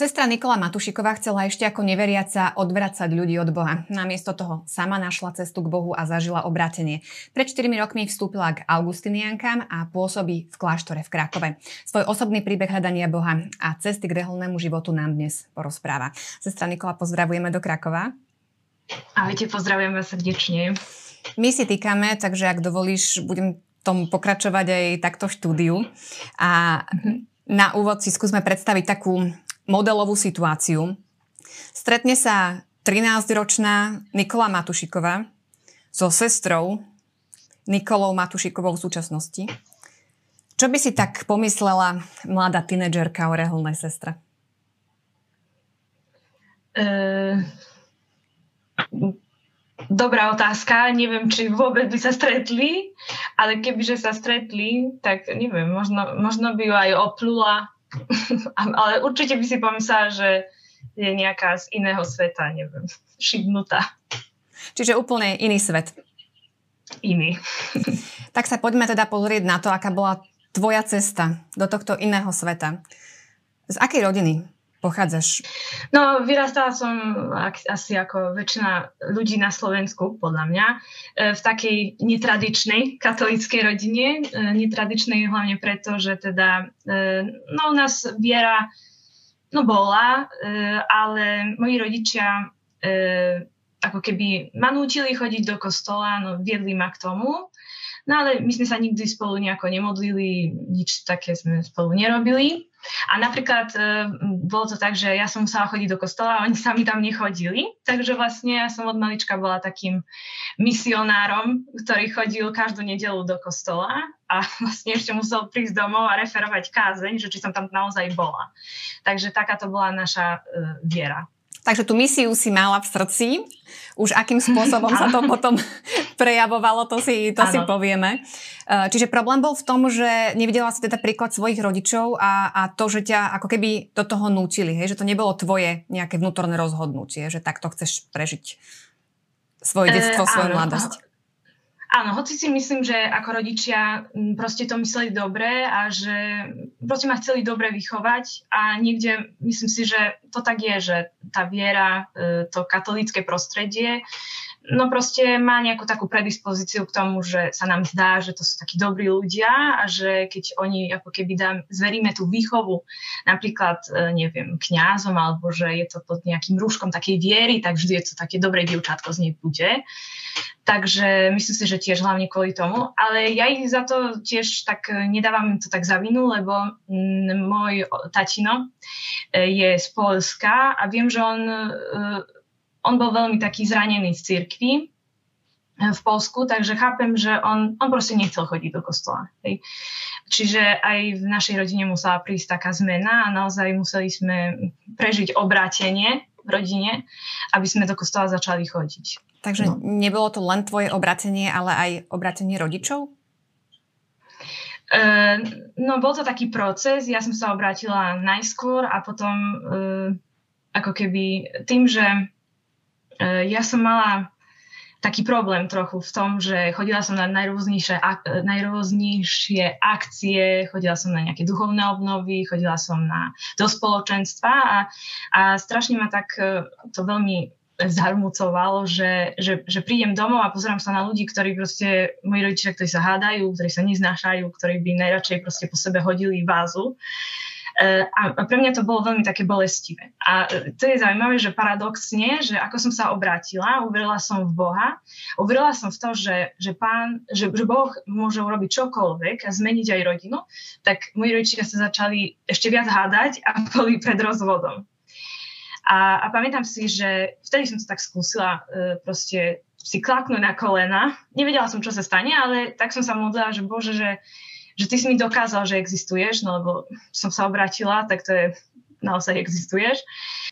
Sestra Nikola Matušiková chcela ešte ako neveriaca odvracať ľudí od Boha. Namiesto toho sama našla cestu k Bohu a zažila obrátenie. Pred 4 rokmi vstúpila k Augustiniankám a pôsobí v kláštore v Krakove. Svoj osobný príbeh hľadania Boha a cesty k reholnému životu nám dnes porozpráva. Sestra Nikola, pozdravujeme do Krakova. Ahojte, pozdravujem vás srdečne. My si týkame, takže ak dovolíš, budem tom pokračovať aj takto štúdiu. A na úvod si skúsme predstaviť takú modelovú situáciu. Stretne sa 13-ročná Nikola Matušiková so sestrou Nikolou Matušikovou v súčasnosti. Čo by si tak pomyslela mladá tínedžerka o reholnej sestre? Uh, dobrá otázka. Neviem, či vôbec by sa stretli, ale kebyže sa stretli, tak neviem, možno, možno by ju aj oplula ale určite by si pomyslela, že je nejaká z iného sveta, neviem, šibnutá. Čiže úplne iný svet. Iný. tak sa poďme teda pozrieť na to, aká bola tvoja cesta do tohto iného sveta. Z akej rodiny pochádzaš? No, vyrastala som asi ako väčšina ľudí na Slovensku, podľa mňa, e, v takej netradičnej katolíckej rodine. E, netradičnej hlavne preto, že teda, e, no u nás viera, no bola, ale moji rodičia ako keby ma nútili chodiť do kostola, no viedli ma k tomu. No ale my sme sa nikdy spolu nejako nemodlili, nič také sme spolu nerobili. A napríklad e, bolo to tak, že ja som musela chodiť do kostola a oni sami tam nechodili. Takže vlastne ja som od malička bola takým misionárom, ktorý chodil každú nedelu do kostola a vlastne ešte musel prísť domov a referovať kázeň, že či som tam naozaj bola. Takže takáto bola naša uh, viera. Takže tú misiu si mala v srdci. Už akým spôsobom sa to potom prejavovalo, to si, to si povieme. E, čiže problém bol v tom, že nevidela si teda príklad svojich rodičov a, a to, že ťa ako keby do toho nútili, hej? že to nebolo tvoje nejaké vnútorné rozhodnutie, že takto chceš prežiť svoje detstvo, e, svoju mladosť. Áno, hoci si myslím, že ako rodičia proste to mysleli dobre a že proste ma chceli dobre vychovať a niekde myslím si, že to tak je, že tá viera, e, to katolícke prostredie no proste má nejakú takú predispozíciu k tomu, že sa nám zdá, že to sú takí dobrí ľudia a že keď oni ako keby dám, zveríme tú výchovu napríklad, e, neviem, kňazom alebo že je to pod nejakým rúškom takej viery, tak vždy je to také dobré dievčatko z nej bude. Takže myslím si, že tiež hlavne kvôli tomu. Ale ja ich za to tiež tak nedávam to tak za vinu, lebo môj tatino e, je z Polska a viem, že on e, on bol veľmi taký zranený z cirkvi eh, v Polsku, takže chápem, že on, on proste nechcel chodiť do kostola. Hej. Čiže aj v našej rodine musela prísť taká zmena a naozaj museli sme prežiť obrátenie v rodine, aby sme do kostola začali chodiť. Takže no. nebolo to len tvoje obratenie, ale aj obratenie rodičov? Uh, no, bol to taký proces. Ja som sa obrátila najskôr a potom uh, ako keby tým, že E, ja som mala taký problém trochu v tom, že chodila som na najrôznejšie, ak, najrôznejšie akcie, chodila som na nejaké duchovné obnovy, chodila som na, do spoločenstva a, a strašne ma tak e, to veľmi zarmucovalo, že, že, že prídem domov a pozerám sa na ľudí, ktorí proste, moji rodičia, ktorí sa hádajú, ktorí sa neznášajú, ktorí by najradšej proste po sebe hodili vázu. E, a pre mňa to bolo veľmi také bolestivé. A to je zaujímavé, že paradoxne, že ako som sa obrátila, uverila som v Boha, uverila som v to, že, že, pán, že, že Boh môže urobiť čokoľvek a zmeniť aj rodinu, tak moji rodičia sa začali ešte viac hádať a boli pred rozvodom. A, a pamätám si, že vtedy som to tak skúsila e, proste si klaknúť na kolena. Nevedela som, čo sa stane, ale tak som sa modlila, že Bože, že, že ty si mi dokázal, že existuješ, no lebo som sa obratila, tak to je naozaj existuješ.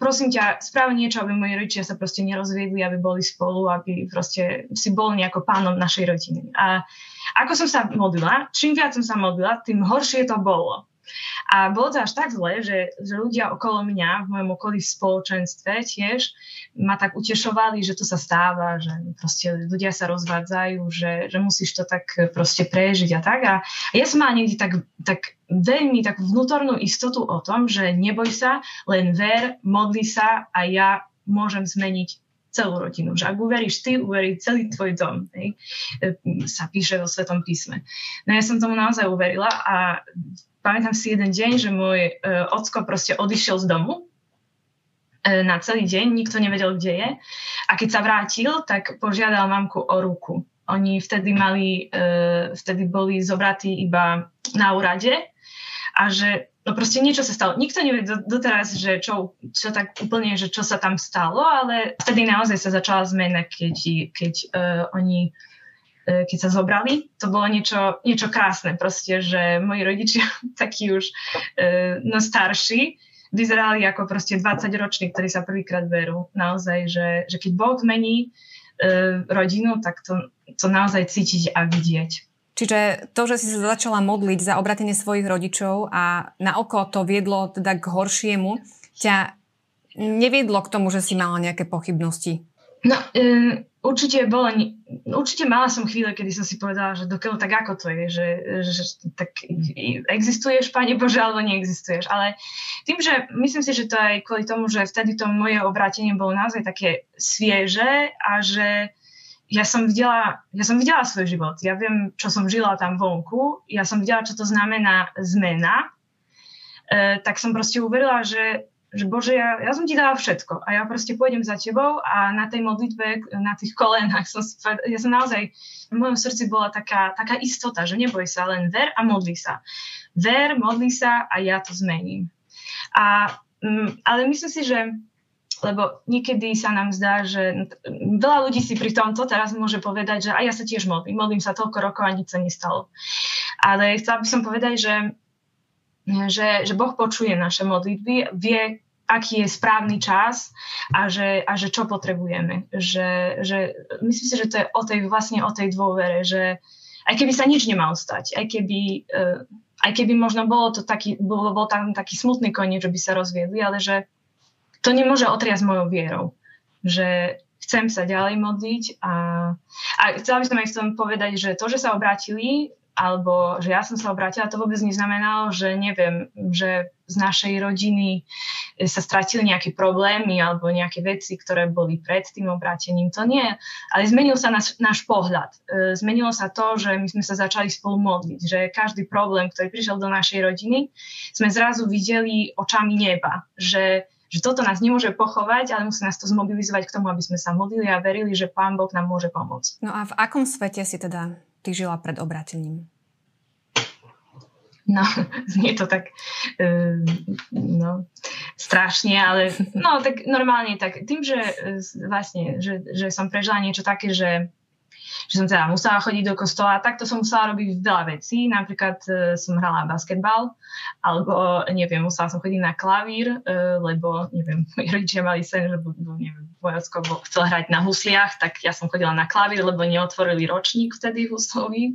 Prosím ťa, správ niečo, aby moji rodičia sa proste nerozviedli, aby boli spolu, aby proste si bol nejako pánom našej rodiny. A ako som sa modlila, čím viac som sa modlila, tým horšie to bolo. A bolo to až tak zle, že, že ľudia okolo mňa, v mojom okolí v spoločenstve tiež ma tak utešovali, že to sa stáva, že proste ľudia sa rozvádzajú, že, že musíš to tak proste prežiť a tak. A, ja som mala niekde tak, tak veľmi takú vnútornú istotu o tom, že neboj sa, len ver, modli sa a ja môžem zmeniť celú rodinu. Že ak uveríš ty, uverí celý tvoj dom. Hej? E, sa píše vo Svetom písme. No ja som tomu naozaj uverila a pamätám si jeden deň, že môj uh, ocko proste odišiel z domu uh, na celý deň, nikto nevedel, kde je. A keď sa vrátil, tak požiadal mamku o ruku. Oni vtedy mali, uh, vtedy boli zobratí iba na úrade a že no proste niečo sa stalo. Nikto nevie doteraz, že čo, čo tak úplne, že čo sa tam stalo, ale vtedy naozaj sa začala zmena, keď, keď uh, oni keď sa zobrali. To bolo niečo, niečo krásne proste, že moji rodičia, takí už uh, no starší, vyzerali ako proste 20 roční, ktorí sa prvýkrát berú. Naozaj, že, že keď Boh zmení uh, rodinu, tak to, to naozaj cítiť a vidieť. Čiže to, že si sa začala modliť za obratenie svojich rodičov a na oko to viedlo teda k horšiemu, ťa neviedlo k tomu, že si mala nejaké pochybnosti? No, určite bolo, určite mala som chvíle, kedy som si povedala, že dokiaľ tak ako to je, že, že tak existuješ, Pane Bože, alebo neexistuješ. Ale tým, že myslím si, že to aj kvôli tomu, že vtedy to moje obrátenie bolo naozaj také svieže a že ja som videla, ja som videla svoj život. Ja viem, čo som žila tam vonku. Ja som videla, čo to znamená zmena. E, tak som proste uverila, že, že Bože, ja, ja som ti dala všetko a ja proste pôjdem za tebou a na tej modlitbe, na tých kolenách som ja som naozaj, v mojom srdci bola taká, taká istota, že neboj sa, len ver a modli sa. Ver, modli sa a ja to zmením. A, mm, ale myslím si, že lebo niekedy sa nám zdá, že veľa ľudí si pri tomto teraz môže povedať, že aj ja sa tiež modlím, modlím sa toľko rokov a nič sa nestalo. Ale chcela by som povedať, že, že, že Boh počuje naše modlitby, vie, aký je správny čas a že, a že čo potrebujeme. Že, že, myslím si, že to je o tej, vlastne o tej dôvere, že aj keby sa nič nemalo stať, aj keby, uh, aj keby možno bolo to taký, bol, bol tam taký smutný koniec, že by sa rozviedli, ale že, to nemôže otriasť mojou vierou. Že chcem sa ďalej modliť a, a chcela by som aj chcem povedať, že to, že sa obrátili, alebo že ja som sa obrátila, to vôbec neznamenalo, že neviem, že z našej rodiny sa stratili nejaké problémy alebo nejaké veci, ktoré boli pred tým obrátením. To nie. Ale zmenil sa náš, náš pohľad. E, zmenilo sa to, že my sme sa začali spolu modliť. Že každý problém, ktorý prišiel do našej rodiny, sme zrazu videli očami neba. Že že toto nás nemôže pochovať, ale musí nás to zmobilizovať k tomu, aby sme sa modlili a verili, že Pán Boh nám môže pomôcť. No a v akom svete si teda ty žila pred obrátením? No, znie to tak uh, no, strašne, ale no, tak normálne tak tým, že uh, vlastne, že, že som prežila niečo také, že že som teda musela chodiť do kostola. Takto som musela robiť veľa vecí. Napríklad uh, som hrala basketbal, alebo neviem, musela som chodiť na klavír, uh, lebo neviem, moji rodičia mali sen, že budú, neviem, vojacko chcel hrať na husliach, tak ja som chodila na klavír, lebo neotvorili ročník vtedy huslový.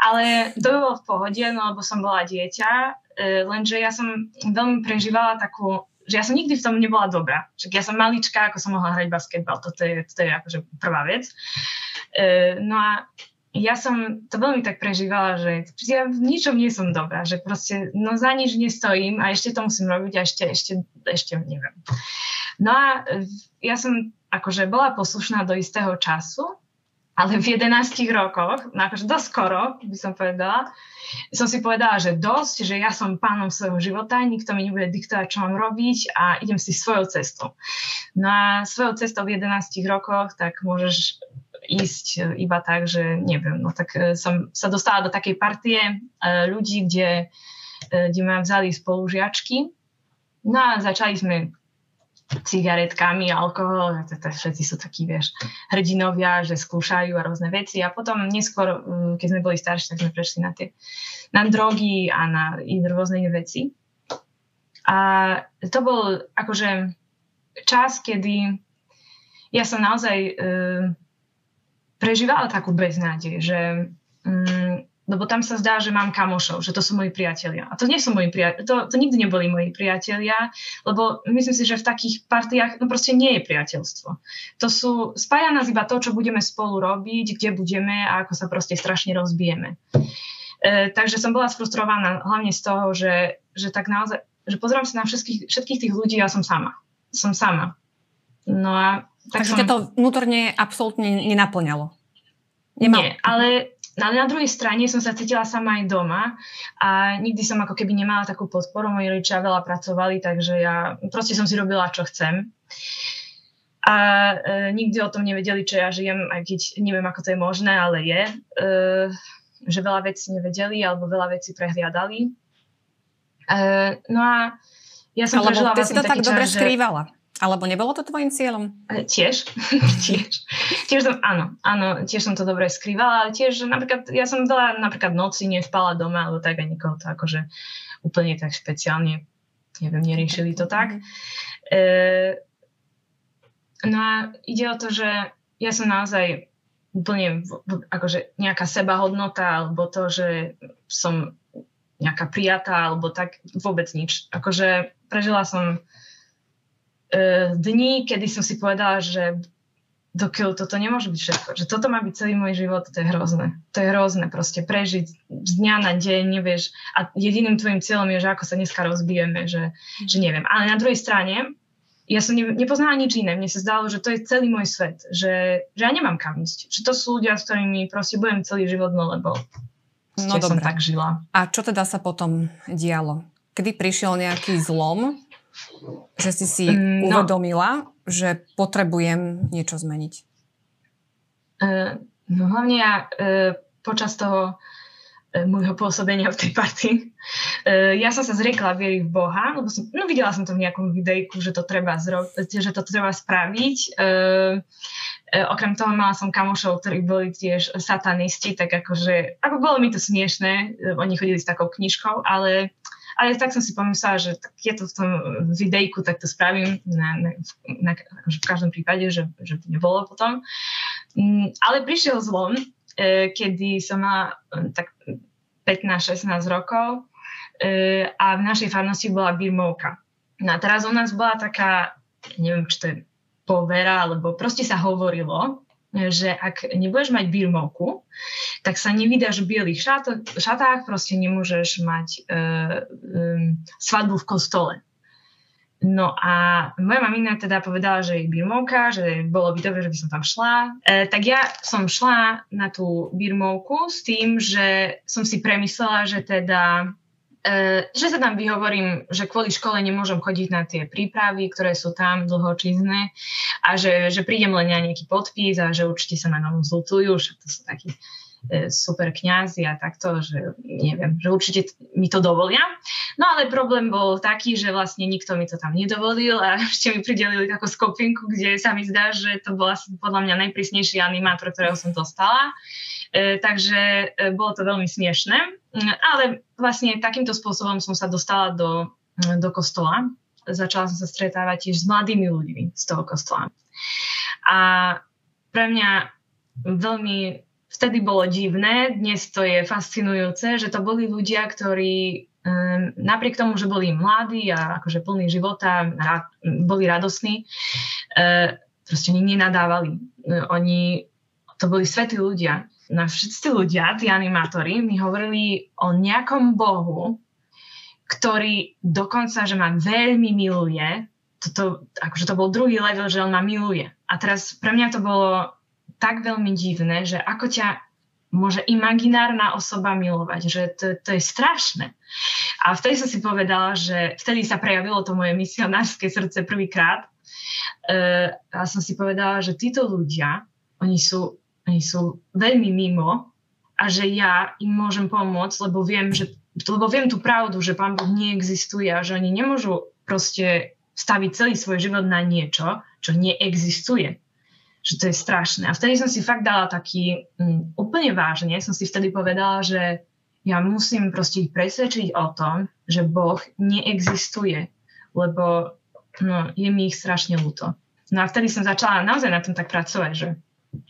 Ale to bolo v pohode, no lebo som bola dieťa, uh, lenže ja som veľmi prežívala takú že ja som nikdy v tom nebola dobrá. Však ja som malička, ako som mohla hrať basketbal, toto je, toto je akože prvá vec. E, no a ja som to veľmi tak prežívala, že ja v ničom nie som dobrá, že proste no za nič nestojím a ešte to musím robiť a ešte, ešte, ešte neviem. No a ja som akože bola poslušná do istého času, ale v 11 rokoch, no akože dosť skoro, by som povedala, som si povedala, že dosť, že ja som pánom svojho života, nikto mi nebude diktovať, čo mám robiť a idem si svojou cestou. No a svojou cestou v 11 rokoch, tak môžeš ísť e, iba tak, že neviem, no tak e, som sa dostala do takej partie e, ľudí, kde, kde ma vzali spolužiačky. No a začali sme cigaretkami, alkohol, všetci sú takí, vieš, hrdinovia, že skúšajú a rôzne veci a potom neskôr, keď sme boli starší, tak sme prešli na tie, na drogy a na rôzne iné veci. A to bol akože čas, kedy ja som naozaj prežívala takú beznádej, že um, lebo tam sa zdá, že mám kamošov, že to sú moji priatelia. A to nie sú moji priatelia, to, to nikdy neboli moji priatelia, lebo myslím si, že v takých partiách no proste nie je priateľstvo. To sú, spája nás iba to, čo budeme spolu robiť, kde budeme a ako sa proste strašne rozbijeme. E, takže som bola sfrustrovaná hlavne z toho, že, že tak naozaj, že pozerám sa na všetkých, všetkých tých ľudí a som sama. Som sama. No a tak Takže som... to vnútorne absolútne nenaplňalo. Nemal... Nie, ale ale na druhej strane som sa cítila sama aj doma a nikdy som ako keby nemala takú podporu. Moji rodičia veľa pracovali, takže ja proste som si robila, čo chcem. A e, nikdy o tom nevedeli, čo ja žijem, aj keď neviem, ako to je možné, ale je. E, že veľa vecí nevedeli alebo veľa vecí prehliadali. E, no a ja som Alebo prežila ty si to tak čas, dobre že... skrývala. Alebo nebolo to tvojim cieľom? E, tiež. tiež. Tiež som, áno, áno, tiež som to dobre skrývala, ale tiež napríklad, ja som veľa napríklad noci nespala doma, alebo tak a nikoho to akože úplne tak špeciálne, neviem, neriešili to tak. E, no a ide o to, že ja som naozaj úplne akože nejaká sebahodnota, alebo to, že som nejaká prijatá, alebo tak vôbec nič. Akože prežila som dní, kedy som si povedala, že dokiaľ toto nemôže byť všetko, že toto má byť celý môj život, to je hrozné. To je hrozné proste prežiť z dňa na deň, nevieš. A jediným tvojim cieľom je, že ako sa dneska rozbijeme, že, že neviem. Ale na druhej strane, ja som ne, nepoznala nič iné. Mne sa zdalo, že to je celý môj svet. Že, že ja nemám kam ísť. Že to sú ľudia, s ktorými proste budem celý život, no lebo no, som tak žila. A čo teda sa potom dialo? Kedy prišiel nejaký zlom, že si si mm, no. uvedomila, že potrebujem niečo zmeniť? Uh, no hlavne ja uh, počas toho uh, môjho pôsobenia v tej partii. Ja som sa zriekla viery v Boha, lebo som, no videla som to v nejakom videjku, že to treba, zro- že to treba spraviť. Uh, uh, okrem toho mala som kamošov, ktorí boli tiež satanisti, tak akože, ako bolo mi to smiešné, oni chodili s takou knižkou, ale ale tak som si pomyslela, že tak je to v tom videjku, tak to spravím na, na, na, akože v každom prípade, že, že to nebolo potom. Mm, ale prišiel zlom, e, kedy som mala e, tak 15-16 rokov e, a v našej farnosti bola birmovka. No a teraz u nás bola taká, neviem, či to je povera, alebo proste sa hovorilo, že ak nebudeš mať birmovku, tak sa nevydáš v bielých šato, šatách, proste nemôžeš mať e, e, svadbu v kostole. No a moja mamina teda povedala, že je birmovka, že bolo by dobre, že by som tam šla. E, tak ja som šla na tú birmovku s tým, že som si premyslela, že teda že sa tam vyhovorím, že kvôli škole nemôžem chodiť na tie prípravy, ktoré sú tam dlhočízne a že, že prídem len na nejaký podpis a že určite sa na novom zlutujú, že to sú takí e, super kňazi a takto, že neviem, že určite mi to dovolia. No ale problém bol taký, že vlastne nikto mi to tam nedovolil a ešte mi pridelili takú skupinku, kde sa mi zdá, že to bola podľa mňa najprísnejší animátor, ktorého som dostala. E, takže e, bolo to veľmi smiešné. Mm, ale vlastne takýmto spôsobom som sa dostala do, mm, do kostola. Začala som sa stretávať tiež s mladými ľuďmi z toho kostola. A pre mňa veľmi vtedy bolo divné, dnes to je fascinujúce, že to boli ľudia, ktorí um, napriek tomu, že boli mladí a akože plní života, boli radosní, proste oni nenadávali. Oni, to boli svetí ľudia na všetci ľudia, tí animátori, mi hovorili o nejakom bohu, ktorý dokonca, že ma veľmi miluje. Toto, akože to bol druhý level, že on ma miluje. A teraz pre mňa to bolo tak veľmi divné, že ako ťa môže imaginárna osoba milovať, že to, to je strašné. A vtedy som si povedala, že vtedy sa prejavilo to moje misionárske srdce prvýkrát. Uh, a som si povedala, že títo ľudia, oni sú oni sú veľmi mimo a že ja im môžem pomôcť, lebo viem, že, lebo viem tú pravdu, že Pán Boh neexistuje a že oni nemôžu proste staviť celý svoj život na niečo, čo neexistuje. Že to je strašné. A vtedy som si fakt dala taký, um, úplne vážne, som si vtedy povedala, že ja musím proste ich presvedčiť o tom, že Boh neexistuje, lebo no, je mi ich strašne ľúto. No a vtedy som začala naozaj na tom tak pracovať, že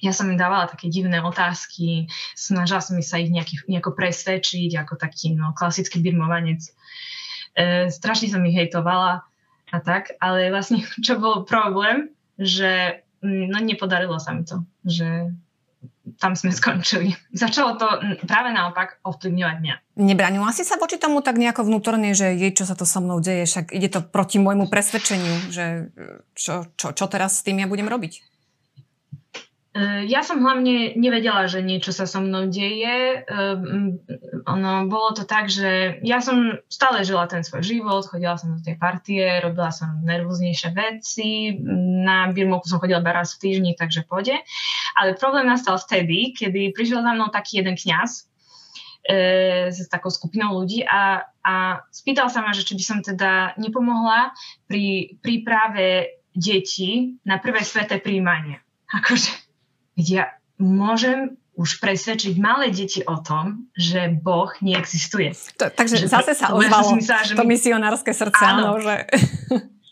ja som im dávala také divné otázky, snažila som sa ich nejaký, nejako presvedčiť ako taký no, klasický birmovanec. E, strašne som ich hejtovala a tak, ale vlastne čo bol problém, že no nepodarilo sa mi to, že tam sme skončili. Začalo to práve naopak ovplyvňovať mňa. Nebranila si sa voči tomu tak nejako vnútorne, že jej, čo sa to so mnou deje, však ide to proti môjmu presvedčeniu, že čo, čo, čo teraz s tým ja budem robiť? E, ja som hlavne nevedela, že niečo sa so mnou deje. E, ono, bolo to tak, že ja som stále žila ten svoj život, chodila som do tej partie, robila som nervóznejšie veci. Na Birmoku som chodila iba raz v týždni, takže pôjde. Ale problém nastal vtedy, kedy prišiel za mnou taký jeden kňaz e, s takou skupinou ľudí a, a spýtal sa ma, že či by som teda nepomohla pri príprave detí na prvé sveté príjmanie. Akože ja môžem už presvedčiť malé deti o tom, že Boh neexistuje. To, takže že zase sa ozvalo to, to misionárske srdce. Áno. áno že...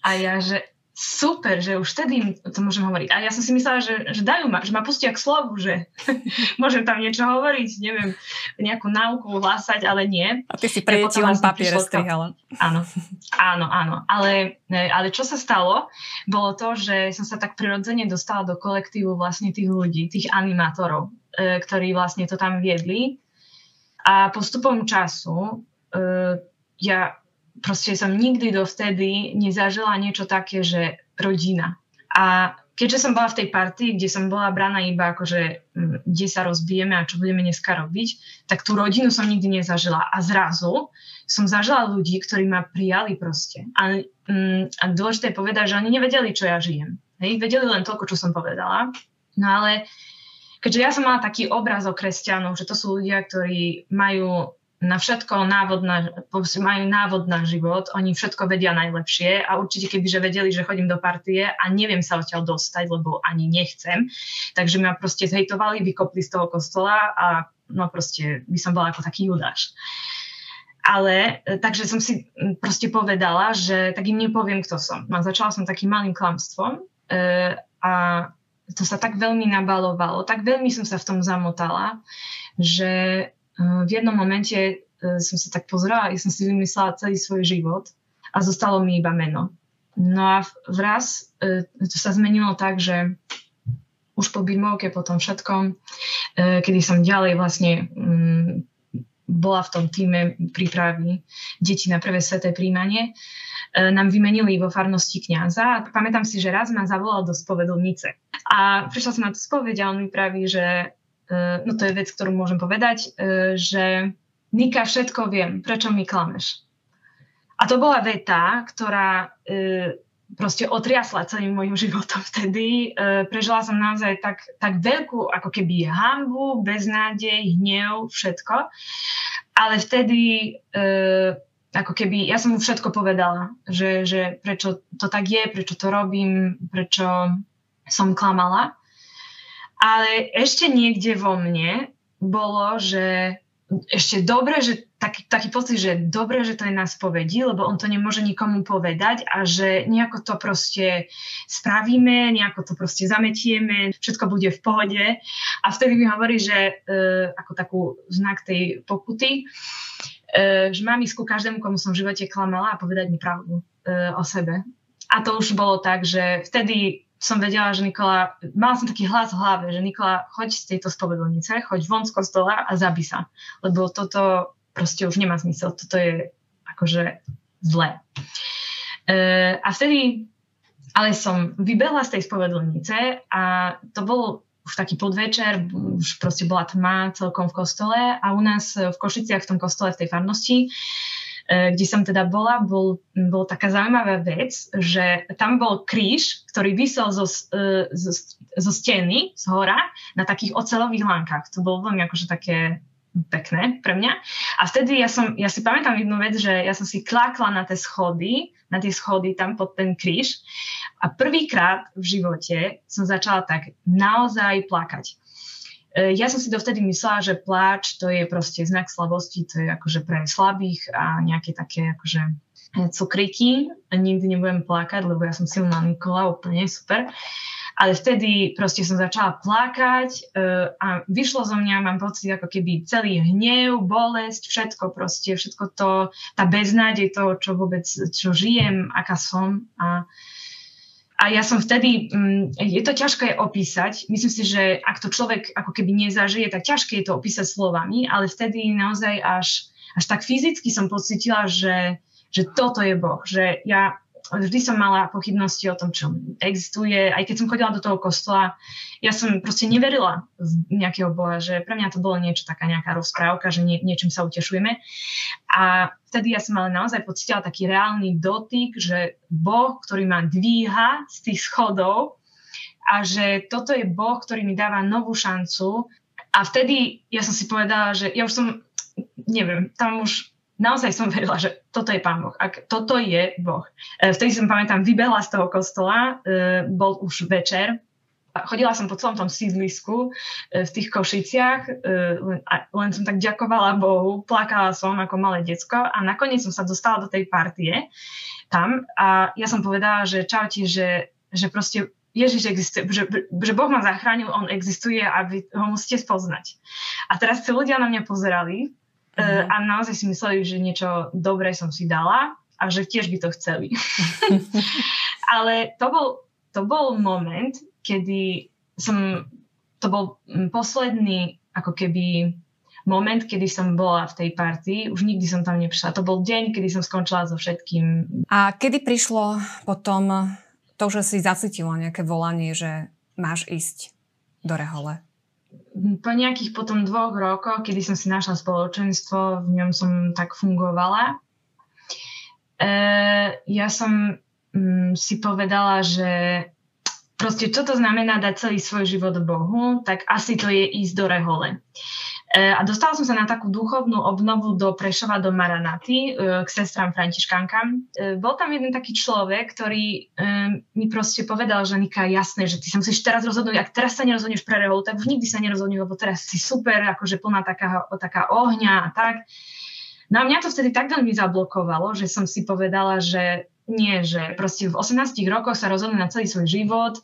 A ja, že super, že už vtedy to môžem hovoriť. A ja som si myslela, že, že dajú ma, že ma pustia k slovu, že môžem tam niečo hovoriť, neviem, nejakú náuku hlásať, ale nie. A ty si pre deti len papier strihala. Áno, áno, áno. Ale, ale čo sa stalo, bolo to, že som sa tak prirodzene dostala do kolektívu vlastne tých ľudí, tých animátorov, e, ktorí vlastne to tam viedli. A postupom času e, ja proste som nikdy dovtedy nezažila niečo také, že rodina. A keďže som bola v tej partii, kde som bola braná iba akože, mm, kde sa rozbijeme a čo budeme dneska robiť, tak tú rodinu som nikdy nezažila. A zrazu som zažila ľudí, ktorí ma prijali proste. A, mm, a dôležité je povedať, že oni nevedeli, čo ja žijem. Hej, vedeli len toľko, čo som povedala. No ale keďže ja som mala taký obraz o kresťanov, že to sú ľudia, ktorí majú na všetko návod na, majú návod na život, oni všetko vedia najlepšie a určite kebyže vedeli, že chodím do partie a neviem sa odtiaľ dostať, lebo ani nechcem, takže ma proste zhejtovali, vykopli z toho kostola a no proste by som bola ako taký judáš. Ale e, takže som si proste povedala, že tak im nepoviem, kto som. No začala som takým malým klamstvom e, a to sa tak veľmi nabalovalo, tak veľmi som sa v tom zamotala, že v jednom momente e, som sa tak pozerala, ja som si vymyslela celý svoj život a zostalo mi iba meno. No a vraz e, to sa zmenilo tak, že už po Birmovke, po tom všetkom, kedy som ďalej vlastne mm, bola v tom týme prípravy detí na prvé sveté príjmanie, nám vymenili vo farnosti kniaza. Pamätám si, že raz ma zavolal do spovedlnice. A prišla som na tú spoveď a on mi praví, že no to je vec, ktorú môžem povedať, e, že Nika, všetko viem, prečo mi klameš. A to bola veta, ktorá e, proste otriasla celým môjim životom vtedy. Prežila som naozaj tak, tak veľkú ako keby hambu, beznádej, hnev, všetko. Ale vtedy ako keby, ja som mu všetko povedala, že, že prečo to tak je, prečo to robím, prečo som klamala. Ale ešte niekde vo mne bolo, že ešte dobre, že taký, taký pocit, že dobre, že to je na spovedi, lebo on to nemôže nikomu povedať a že nejako to proste spravíme, nejako to proste zametieme, všetko bude v pohode. A vtedy mi hovorí, že e, ako takú znak tej pokuty, e, že mám ísť ku každému, komu som v živote klamala a povedať mi pravdu e, o sebe. A to už bolo tak, že vtedy som vedela, že Nikola, mala som taký hlas v hlave, že Nikola, choď z tejto spovedlnice, choď von z kostola a zabi sa. Lebo toto proste už nemá zmysel. Toto je akože zlé. E, a vtedy ale som vybehla z tej spovedlnice a to bol už taký podvečer, už proste bola tma celkom v kostole a u nás v Košiciach v tom kostole v tej farnosti kde som teda bola, bol, bol taká zaujímavá vec, že tam bol kríž, ktorý vysel zo, e, zo, zo steny, z hora, na takých ocelových lánkach. To bolo veľmi akože také pekné pre mňa. A vtedy ja, som, ja si pamätám jednu vec, že ja som si klákla na tie schody, na tie schody tam pod ten kríž a prvýkrát v živote som začala tak naozaj plakať. E, ja som si dovtedy myslela, že pláč to je proste znak slabosti, to je akože pre slabých a nejaké také akože e, cukriky nikdy nebudem plakať, lebo ja som silná Nikola, úplne super. Ale vtedy proste som začala plakať uh, a vyšlo zo mňa, mám pocit, ako keby celý hnev, bolesť, všetko proste, všetko to, tá beznádej toho, čo vôbec, čo žijem, aká som a a ja som vtedy, mm, je to ťažké opísať, myslím si, že ak to človek ako keby nezažije, tak ťažké je to opísať slovami, ale vtedy naozaj až, až tak fyzicky som pocitila, že, že toto je Boh, že ja vždy som mala pochybnosti o tom, čo existuje. Aj keď som chodila do toho kostola, ja som proste neverila v nejakého Boha, že pre mňa to bolo niečo, taká nejaká rozprávka, že nie, niečím sa utešujeme. A vtedy ja som ale naozaj pocitila taký reálny dotyk, že Boh, ktorý ma dvíha z tých schodov a že toto je Boh, ktorý mi dáva novú šancu. A vtedy ja som si povedala, že ja už som, neviem, tam už naozaj som verila, že toto je Pán Boh. Ak toto je Boh. E, vtedy som, pamätám, vybehla z toho kostola, e, bol už večer, chodila som po celom tom sídlisku e, v tých Košiciach, len som tak ďakovala Bohu, plakala som ako malé decko a nakoniec som sa dostala do tej partie tam a ja som povedala, že čaute, že, že proste Ježiš existuje, že, že Boh ma zachránil, On existuje a vy ho musíte spoznať. A teraz sa ľudia na mňa pozerali Uh, a naozaj si mysleli, že niečo dobré som si dala a že tiež by to chceli. Ale to bol, to bol moment, kedy som, to bol posledný ako keby moment, kedy som bola v tej partii, už nikdy som tam neprišla. To bol deň, kedy som skončila so všetkým. A kedy prišlo potom to, že si zacítila nejaké volanie, že máš ísť do Rehole? Po nejakých potom dvoch rokoch, kedy som si našla spoločenstvo, v ňom som tak fungovala, e, ja som mm, si povedala, že proste čo to znamená dať celý svoj život Bohu, tak asi to je ísť do rehole. E, a dostala som sa na takú duchovnú obnovu do Prešova, do Maranaty, e, k sestrám Františkánkam. E, bol tam jeden taký človek, ktorý mi proste povedal, že Nika, jasné, že ty sa musíš teraz rozhodnúť, ak teraz sa nerozhodneš pre reholu, tak nikdy sa nerozhodnneš, lebo teraz si super, akože plná taká, taká ohňa a tak. No a mňa to vtedy tak veľmi zablokovalo, že som si povedala, že nie, že proste v 18 rokoch sa rozhodne na celý svoj život e,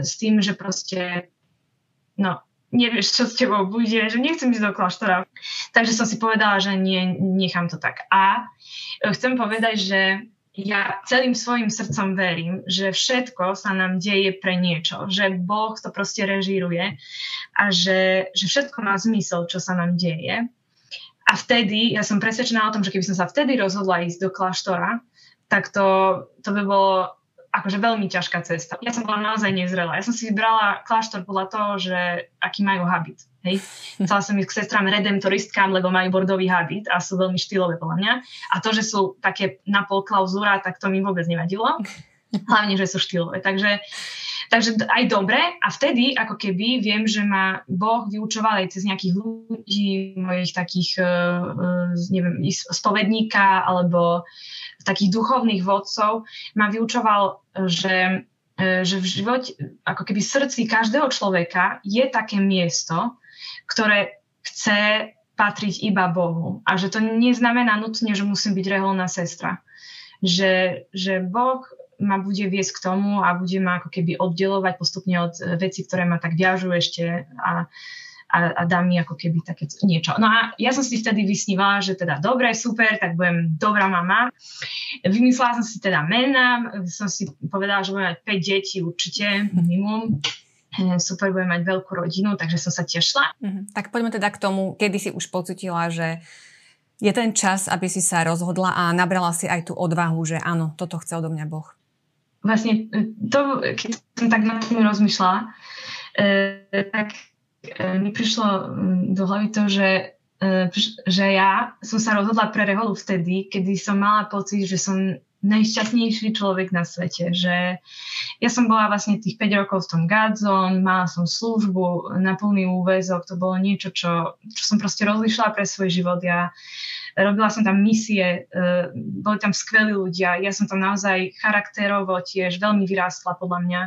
s tým, že proste no, nevieš, čo s tebou bude, že nechcem ísť do kláštora. Takže som si povedala, že nie, nechám to tak. A e, chcem povedať, že ja celým svojim srdcom verím, že všetko sa nám deje pre niečo, že Boh to proste režíruje a že, že všetko má zmysel, čo sa nám deje. A vtedy, ja som presvedčená o tom, že keby som sa vtedy rozhodla ísť do kláštora, tak to, to by bolo akože veľmi ťažká cesta. Ja som bola naozaj nezrelá. Ja som si vybrala kláštor podľa toho, že aký majú habit. Hej. Chcela som ísť k sestrám redemptoristkám, lebo majú bordový habit a sú veľmi štýlové podľa mňa. A to, že sú také napol klauzúra, tak to mi vôbec nevadilo. Hlavne, že sú štýlové. Takže, takže aj dobre. A vtedy, ako keby, viem, že ma Boh vyučoval aj cez nejakých ľudí, mojich takých, uh, uh, neviem, spovedníka alebo takých duchovných vodcov ma vyučoval, že, e, že v živote, ako keby v srdci každého človeka je také miesto, ktoré chce patriť iba Bohu. A že to neznamená nutne, že musím byť reholná sestra. Že, že Boh ma bude viesť k tomu a bude ma ako keby oddelovať postupne od veci, ktoré ma tak viažú ešte a, a, a dá mi ako keby také niečo. No a ja som si vtedy vysnívala, že teda dobre, super, tak budem dobrá mama. Vymyslela som si teda mena, som si povedala, že budem mať 5 detí určite, minimum eh, super, budem mať veľkú rodinu, takže som sa tešila. Mm-hmm. Tak poďme teda k tomu, kedy si už pocitila, že je ten čas, aby si sa rozhodla a nabrala si aj tú odvahu, že áno, toto chce odo mňa Boh. Vlastne eh, to, keď som tak nad tým rozmýšľala, e, tak E, mi prišlo mm, do hlavy to, že, e, že ja som sa rozhodla pre reholu vtedy, kedy som mala pocit, že som najšťastnejší človek na svete, že ja som bola vlastne tých 5 rokov v tom Gadzon, mala som službu na plný úvezok, to bolo niečo, čo, čo som proste rozlišila pre svoj život. Ja robila som tam misie, uh, boli tam skvelí ľudia, ja som tam naozaj charakterovo tiež veľmi vyrástla podľa mňa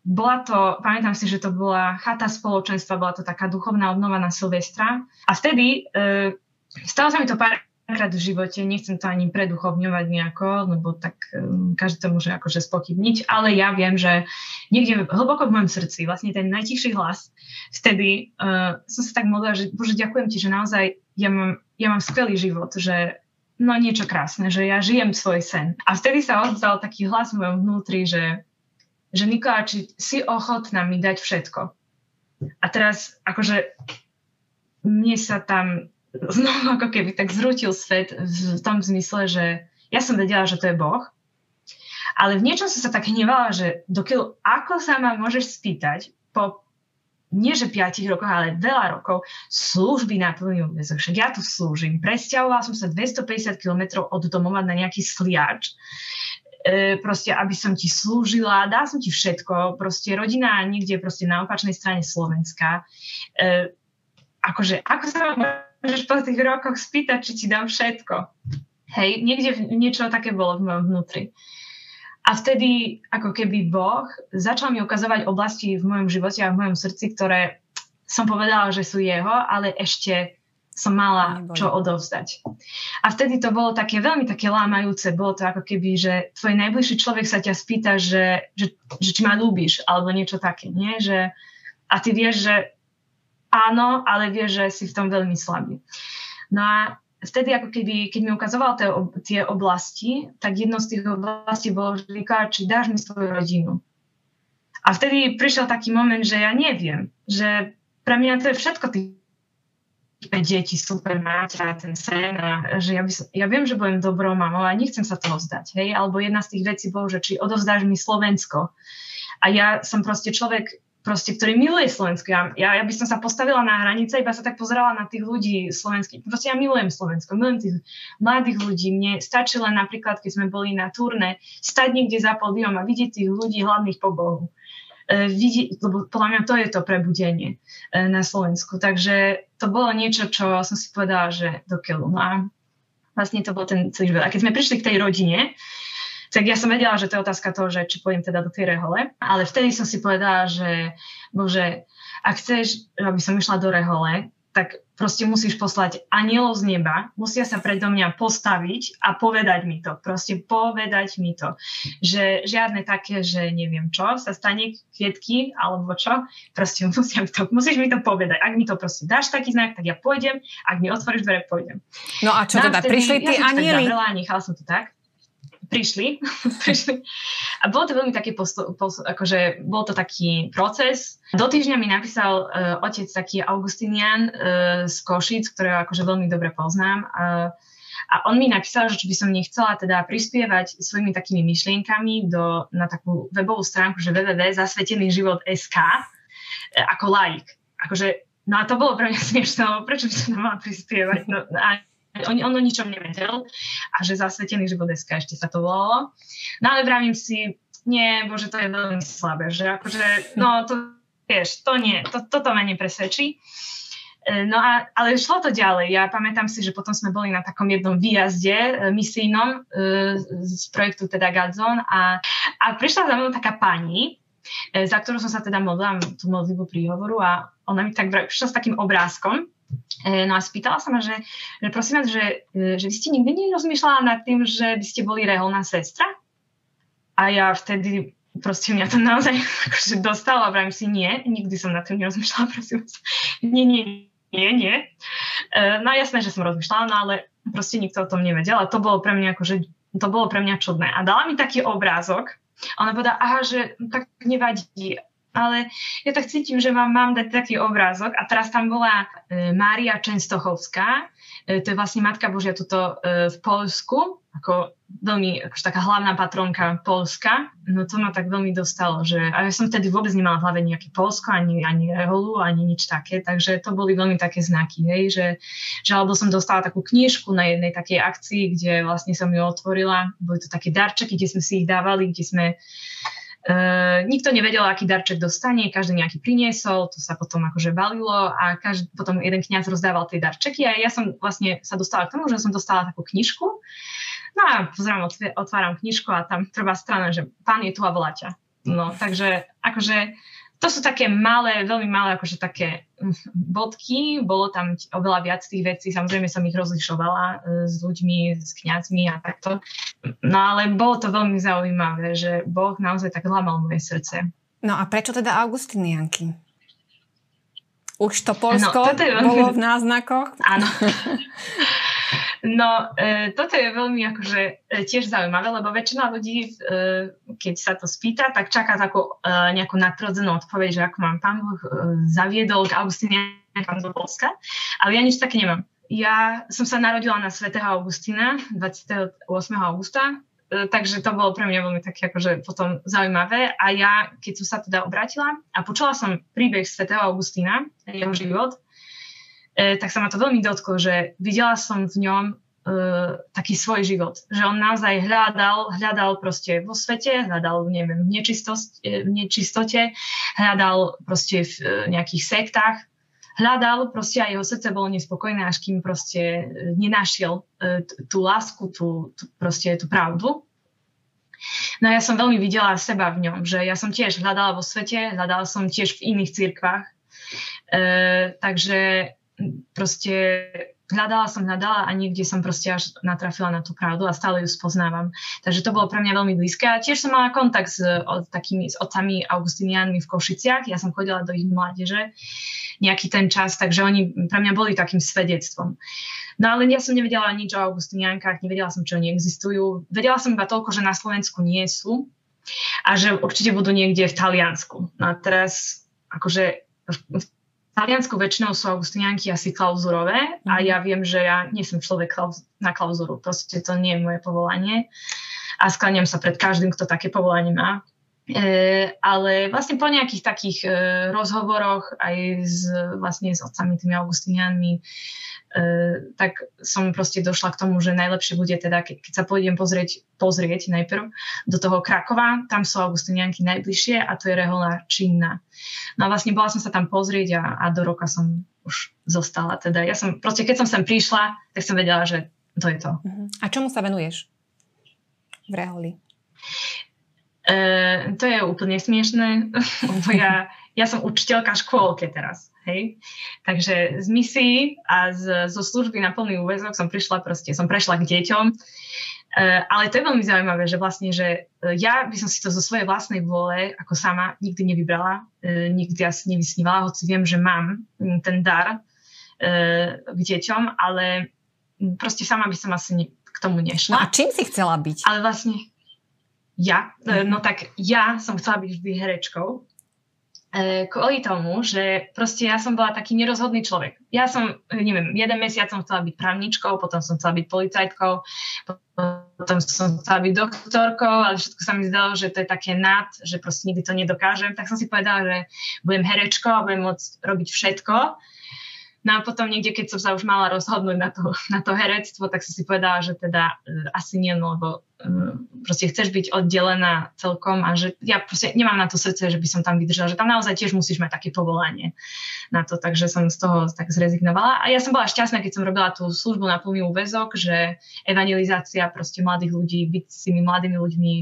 bola to, pamätám si, že to bola chata spoločenstva, bola to taká duchovná obnova na Silvestra. A vtedy, e, stalo sa mi to pár párkrát v živote, nechcem to ani preduchovňovať nejako, lebo tak um, každý to môže akože spokybniť, ale ja viem, že niekde hlboko v mojom srdci, vlastne ten najtichší hlas, vtedy uh, som sa tak modlila, že Bože, ďakujem ti, že naozaj ja mám, ja mám skvelý život, že no niečo krásne, že ja žijem svoj sen. A vtedy sa odzval taký hlas v mojom vnútri, že, že Nikola, či si ochotná mi dať všetko. A teraz akože mne sa tam znovu ako keby tak zrútil svet v tom zmysle, že ja som vedela, že to je Boh, ale v niečom som sa tak hnevala, že dokiaľ ako sa ma môžeš spýtať po nie že 5 rokoch, ale veľa rokov služby na plný úvezok. Však ja tu slúžim. Presťahovala som sa 250 km od domova na nejaký sliač. E, proste, aby som ti slúžila, dá som ti všetko. Proste rodina niekde proste na opačnej strane Slovenska. E, akože, ako sa môžeš po tých rokoch spýtať, či ti dám všetko. Hej, niekde niečo také bolo v mojom vnútri. A vtedy, ako keby Boh začal mi ukazovať oblasti v mojom živote a v mojom srdci, ktoré som povedala, že sú jeho, ale ešte som mala čo odovzdať. A vtedy to bolo také veľmi také lámajúce. Bolo to ako keby, že tvoj najbližší človek sa ťa spýta, že, že, že či ma ľúbiš, alebo niečo také. Nie? Že, a ty vieš, že áno, ale vie, že si v tom veľmi slabý. No a vtedy ako keby, keď mi ukazoval tie, tie oblasti, tak jedno z tých oblastí bolo, že či dáš mi svoju rodinu. A vtedy prišiel taký moment, že ja neviem, že pre mňa to je všetko tých deti, super mať a ten sen a že ja, by som, ja viem, že budem dobrou mamou a nechcem sa toho vzdať, hej, alebo jedna z tých vecí bolo, že či odovzdáš mi Slovensko. A ja som proste človek, proste, ktorý miluje Slovensko. Ja, ja, ja by som sa postavila na hranice, iba sa tak pozerala na tých ľudí slovenských. Proste ja milujem Slovensko, milujem tých mladých ľudí. Mne stačí len napríklad, keď sme boli na turné, stať niekde za pódium a vidieť tých ľudí hlavných po Bohu. E, vidieť, lebo podľa mňa to je to prebudenie e, na Slovensku. Takže to bolo niečo, čo som si povedala, že do keľu. No a vlastne to bol ten celý život. A keď sme prišli k tej rodine, tak ja som vedela, že to je otázka toho, že či pôjdem teda do tej rehole, ale vtedy som si povedala, že bože, ak chceš, aby som išla do rehole, tak proste musíš poslať anielov z neba, musia sa predo mňa postaviť a povedať mi to. Proste povedať mi to. Že žiadne také, že neviem čo, sa stane kvietky alebo čo, proste musia mi to, musíš mi to povedať. Ak mi to proste dáš taký znak, tak ja pôjdem, ak mi otvoríš dvere, pôjdem. No a čo no, teda, prišli tí ja anieli? Ja nechala som to tak prišli. prišli. A bolo to veľmi taký postup, postup, akože bol to taký proces. Do týždňa mi napísal uh, otec taký Augustinian uh, z Košic, ktorého akože veľmi dobre poznám. Uh, a on mi napísal, že či by som nechcela teda prispievať svojimi takými myšlienkami do, na takú webovú stránku, že www.zasvetenyživot.sk ako laik. Akože, no a to bolo pre mňa smiešné, prečo by som tam mala prispievať? No, a on, on o ničom nevedel a že zasvetený život SK ešte sa to volalo. No ale vravím si, nie, bože, to je veľmi slabé, že akože, no to, vieš, to nie, to, toto ma nepresvedčí. E, no a, ale šlo to ďalej. Ja pamätám si, že potom sme boli na takom jednom výjazde e, misijnom e, z projektu teda Gadzon a, a prišla za mnou taká pani, za ktorú som sa teda modlila tú modlitbu príhovoru a ona mi tak prišla s takým obrázkom no a spýtala sa ma, že, že prosím vás, že, e, že vy ste nikdy nerozmýšľala nad tým, že by ste boli reholná sestra? A ja vtedy proste mňa to naozaj akože dostalo a vravím si nie, nikdy som nad tým nerozmýšľala, prosím vás. Nie, nie, nie, nie. E, no jasné, že som rozmýšľala, no ale proste nikto o tom nevedel a to bolo pre mňa akože, to bolo pre mňa čudné. A dala mi taký obrázok, ona povedala, aha, že tak nevadí, ale ja tak cítim, že vám mám dať taký obrázok. A teraz tam bola e, Mária Čenstochovská, e, to je vlastne Matka Božia tuto e, v Polsku, ako veľmi akože taká hlavná patronka Polska. No to ma tak veľmi dostalo, že a ja som vtedy vôbec nemala v hlave nejaké Polsko, ani, ani Reholu, ani nič také, takže to boli veľmi také znaky, hej, že, že alebo som dostala takú knižku na jednej takej akcii, kde vlastne som ju otvorila, boli to také darčeky, kde sme si ich dávali, kde sme nikto nevedel, aký darček dostane, každý nejaký priniesol, to sa potom akože balilo a každý, potom jeden kňaz rozdával tie darčeky a ja som vlastne sa dostala k tomu, že som dostala takú knižku. No a pozerám, otváram knižku a tam prvá strana, že pán je tu a voláťa. No, takže akože to sú také malé, veľmi malé, akože také hm, bodky, bolo tam oveľa viac tých vecí, samozrejme som ich rozlišovala e, s ľuďmi, s kňazmi a takto. No ale bolo to veľmi zaujímavé, že Boh naozaj tak lamal moje srdce. No a prečo teda Augustinianky? Už to Polsko no, veľmi... bolo v náznakoch? Áno. No, e, toto je veľmi akože e, tiež zaujímavé, lebo väčšina ľudí, e, keď sa to spýta, tak čaká takú nejakú nadrodzenú odpoveď, že ako mám pán Boh e, zaviedol k Augustiniankám do Polska, ale ja nič také nemám. Ja som sa narodila na svätého Augustína 28. augusta, takže to bolo pre mňa veľmi také akože potom zaujímavé. A ja, keď som sa teda obrátila a počula som príbeh svätého Augustína, jeho život, tak sa ma to veľmi dotklo, že videla som v ňom e, taký svoj život. Že on naozaj hľadal, hľadal proste vo svete, hľadal, neviem, v, e, v nečistote, hľadal proste v e, nejakých sektách, hľadal proste a jeho srdce bolo nespokojné, až kým proste e, nenašiel e, tú lásku, tú, tú, proste tú pravdu. No ja som veľmi videla seba v ňom, že ja som tiež hľadala vo svete, hľadala som tiež v iných cirkvách. E, takže proste hľadala som, hľadala a niekde som proste až natrafila na tú pravdu a stále ju spoznávam. Takže to bolo pre mňa veľmi blízke. A tiež som mala kontakt s, o, takými, s otcami Augustinianmi v Košiciach. Ja som chodila do ich mládeže nejaký ten čas, takže oni pre mňa boli takým svedectvom. No ale ja som nevedela nič o Augustiniankách, nevedela som, čo oni existujú. Vedela som iba toľko, že na Slovensku nie sú a že určite budú niekde v Taliansku. No a teraz akože v Taliansku väčšinou sú augustinianky asi klauzurové a mhm. ja viem, že ja nie som človek na klauzuru, proste to nie je moje povolanie a skláňam sa pred každým, kto také povolanie má. E, ale vlastne po nejakých takých e, rozhovoroch aj s, vlastne s otcami tými augustinianmi tak som proste došla k tomu, že najlepšie bude teda, keď, keď sa pôjdem pozrieť, pozrieť najprv do toho Krakova, tam sú Augustinianky najbližšie a to je rehola Čínna. No a vlastne bola som sa tam pozrieť a, a do roka som už zostala. Teda ja som, proste keď som sem prišla, tak som vedela, že to je to. Uh-huh. A čomu sa venuješ v reholi? E, to je úplne smiešné, lebo ja, ja som učiteľka škôlke teraz. Hej? Takže z misií a z, zo služby na plný úvezok som prišla proste, som prešla k deťom. Uh, ale to je veľmi zaujímavé, že vlastne, že uh, ja by som si to zo svojej vlastnej vôle ako sama nikdy nevybrala, uh, nikdy asi nevysnívala, hoci viem, že mám ten dar k deťom, ale proste sama by som asi k tomu nešla. No a čím si chcela byť? Ale vlastne ja, no tak ja som chcela byť vždy herečkou, E, kvôli tomu, že proste ja som bola taký nerozhodný človek. Ja som, neviem, jeden mesiac som chcela byť právničkou, potom som chcela byť policajtkou, potom som chcela byť doktorkou, ale všetko sa mi zdalo, že to je také nad, že proste nikdy to nedokážem. Tak som si povedala, že budem herečkou a budem môcť robiť všetko. No a potom niekde, keď som sa už mala rozhodnúť na to, na to herectvo, tak som si povedala, že teda uh, asi nie, no, lebo uh, proste chceš byť oddelená celkom a že ja proste nemám na to srdce, že by som tam vydržala, že tam naozaj tiež musíš mať také povolanie na to, takže som z toho tak zrezignovala. A ja som bola šťastná, keď som robila tú službu na plný úvezok, že evangelizácia proste mladých ľudí, byť s tými mladými ľuďmi,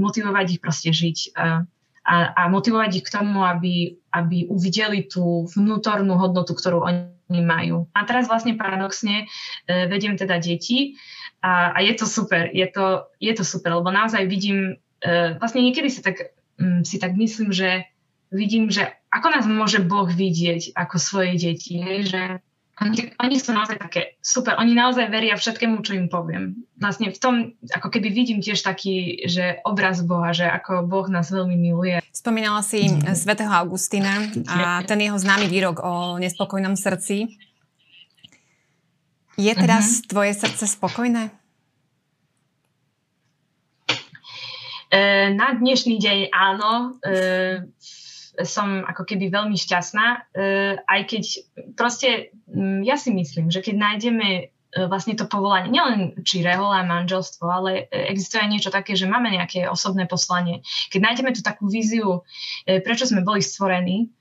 motivovať ich proste žiť uh, a, a motivovať ich k tomu, aby, aby uvideli tú vnútornú hodnotu, ktorú oni majú. A teraz vlastne paradoxne e, vediem teda deti a, a je to super, je to, je to super, lebo naozaj vidím, e, vlastne niekedy si tak, m, si tak myslím, že vidím, že ako nás môže Boh vidieť ako svoje deti, že oni, oni sú naozaj také super, oni naozaj veria všetkému, čo im poviem. Vlastne v tom, ako keby vidím tiež taký, že obraz Boha, že ako Boh nás veľmi miluje. Spomínala si mm. svätého Augustína a ten jeho známy výrok o nespokojnom srdci. Je teraz mm-hmm. tvoje srdce spokojné? E, na dnešný deň áno. E, som ako keby veľmi šťastná, e, aj keď proste ja si myslím, že keď nájdeme e, vlastne to povolanie, nielen či rehola, manželstvo, ale e, existuje aj niečo také, že máme nejaké osobné poslanie. Keď nájdeme tú takú víziu, prečo sme boli stvorení,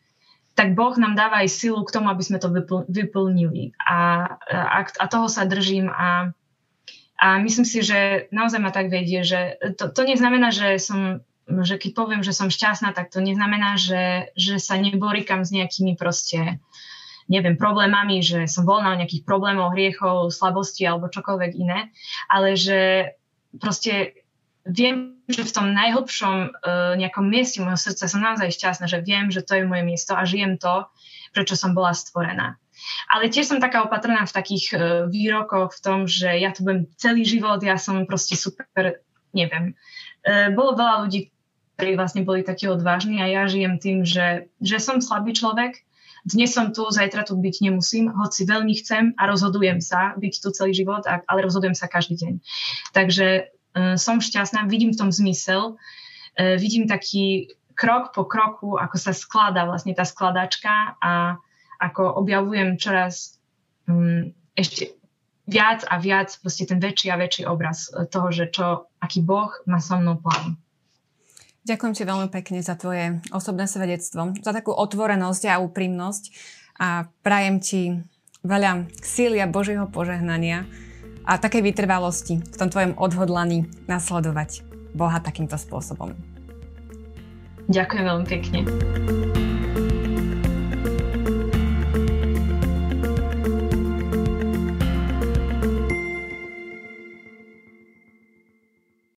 tak Boh nám dáva aj silu k tomu, aby sme to vypl- vyplnili. A, a, a toho sa držím a, a myslím si, že naozaj ma tak vedie, že to, to neznamená, že som že keď poviem, že som šťastná, tak to neznamená, že, že sa neborikam s nejakými proste neviem, problémami, že som voľná o nejakých problémov, hriechov, slabosti alebo čokoľvek iné, ale že proste viem, že v tom najhlbšom uh, nejakom mieste môjho srdca som naozaj šťastná, že viem, že to je moje miesto a žijem to, prečo som bola stvorená. Ale tiež som taká opatrná v takých uh, výrokoch v tom, že ja tu budem celý život, ja som proste super, neviem. Uh, bolo veľa ľudí, ktorí vlastne boli takí odvážni a ja žijem tým, že, že som slabý človek, dnes som tu, zajtra tu byť nemusím, hoci veľmi chcem a rozhodujem sa byť tu celý život, ale rozhodujem sa každý deň. Takže uh, som šťastná, vidím v tom zmysel, uh, vidím taký krok po kroku, ako sa skladá vlastne tá skladačka a ako objavujem čoraz um, ešte viac a viac proste ten väčší a väčší obraz toho, že čo, aký Boh má so mnou plán. Ďakujem ti veľmi pekne za tvoje osobné svedectvo, za takú otvorenosť a úprimnosť a prajem ti veľa síly a Božieho požehnania a takej vytrvalosti v tom tvojom odhodlaní nasledovať Boha takýmto spôsobom. Ďakujem veľmi pekne.